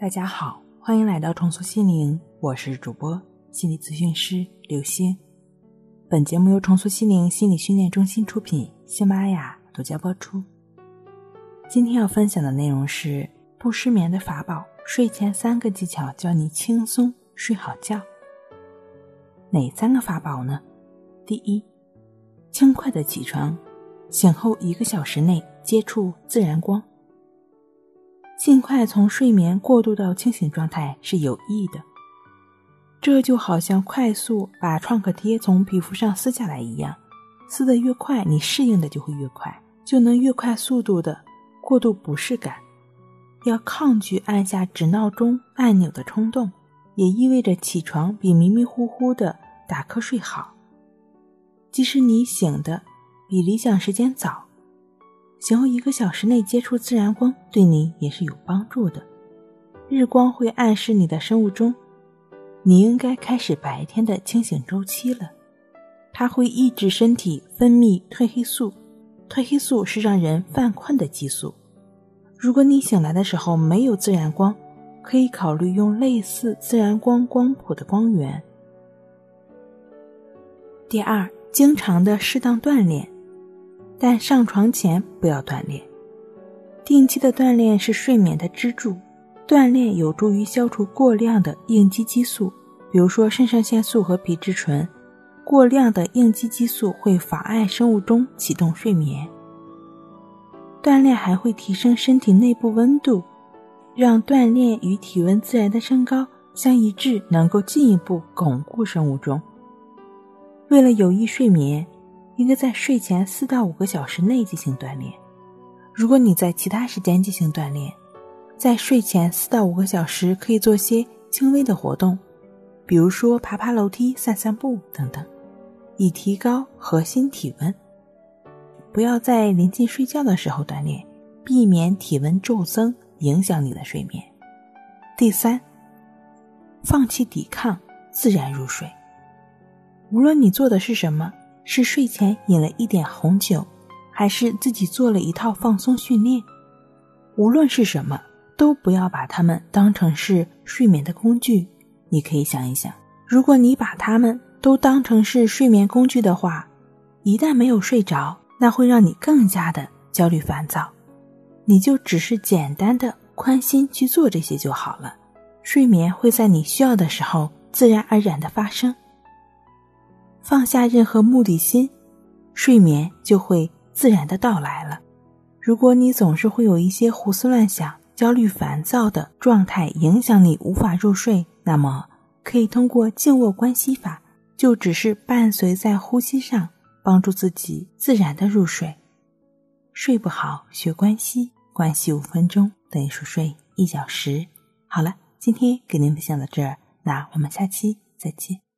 大家好，欢迎来到重塑心灵，我是主播心理咨询师刘星。本节目由重塑心灵心理训练中心出品，喜马拉雅独家播出。今天要分享的内容是不失眠的法宝，睡前三个技巧，教你轻松睡好觉。哪三个法宝呢？第一，轻快的起床，醒后一个小时内接触自然光。尽快从睡眠过渡到清醒状态是有益的，这就好像快速把创可贴从皮肤上撕下来一样，撕得越快，你适应的就会越快，就能越快速度的过渡不适感。要抗拒按下指闹钟按钮的冲动，也意味着起床比迷迷糊糊的打瞌睡好。即使你醒的比理想时间早。醒后一个小时内接触自然光，对你也是有帮助的。日光会暗示你的生物钟，你应该开始白天的清醒周期了。它会抑制身体分泌褪黑素，褪黑素是让人犯困的激素。如果你醒来的时候没有自然光，可以考虑用类似自然光光谱的光源。第二，经常的适当锻炼。但上床前不要锻炼，定期的锻炼是睡眠的支柱。锻炼有助于消除过量的应激激素，比如说肾上腺素和皮质醇。过量的应激激素会妨碍生物钟启动睡眠。锻炼还会提升身体内部温度，让锻炼与体温自然的升高相一致，能够进一步巩固生物钟。为了有益睡眠。应该在睡前四到五个小时内进行锻炼。如果你在其他时间进行锻炼，在睡前四到五个小时可以做些轻微的活动，比如说爬爬楼梯、散散步等等，以提高核心体温。不要在临近睡觉的时候锻炼，避免体温骤增影响你的睡眠。第三，放弃抵抗，自然入睡。无论你做的是什么。是睡前饮了一点红酒，还是自己做了一套放松训练？无论是什么，都不要把它们当成是睡眠的工具。你可以想一想，如果你把它们都当成是睡眠工具的话，一旦没有睡着，那会让你更加的焦虑烦躁。你就只是简单的宽心去做这些就好了，睡眠会在你需要的时候自然而然的发生。放下任何目的心，睡眠就会自然的到来了。如果你总是会有一些胡思乱想、焦虑烦躁的状态，影响你无法入睡，那么可以通过静卧观息法，就只是伴随在呼吸上，帮助自己自然的入睡。睡不好学关系，关系五分钟等于熟睡一小时。好了，今天给您分享到这儿，那我们下期再见。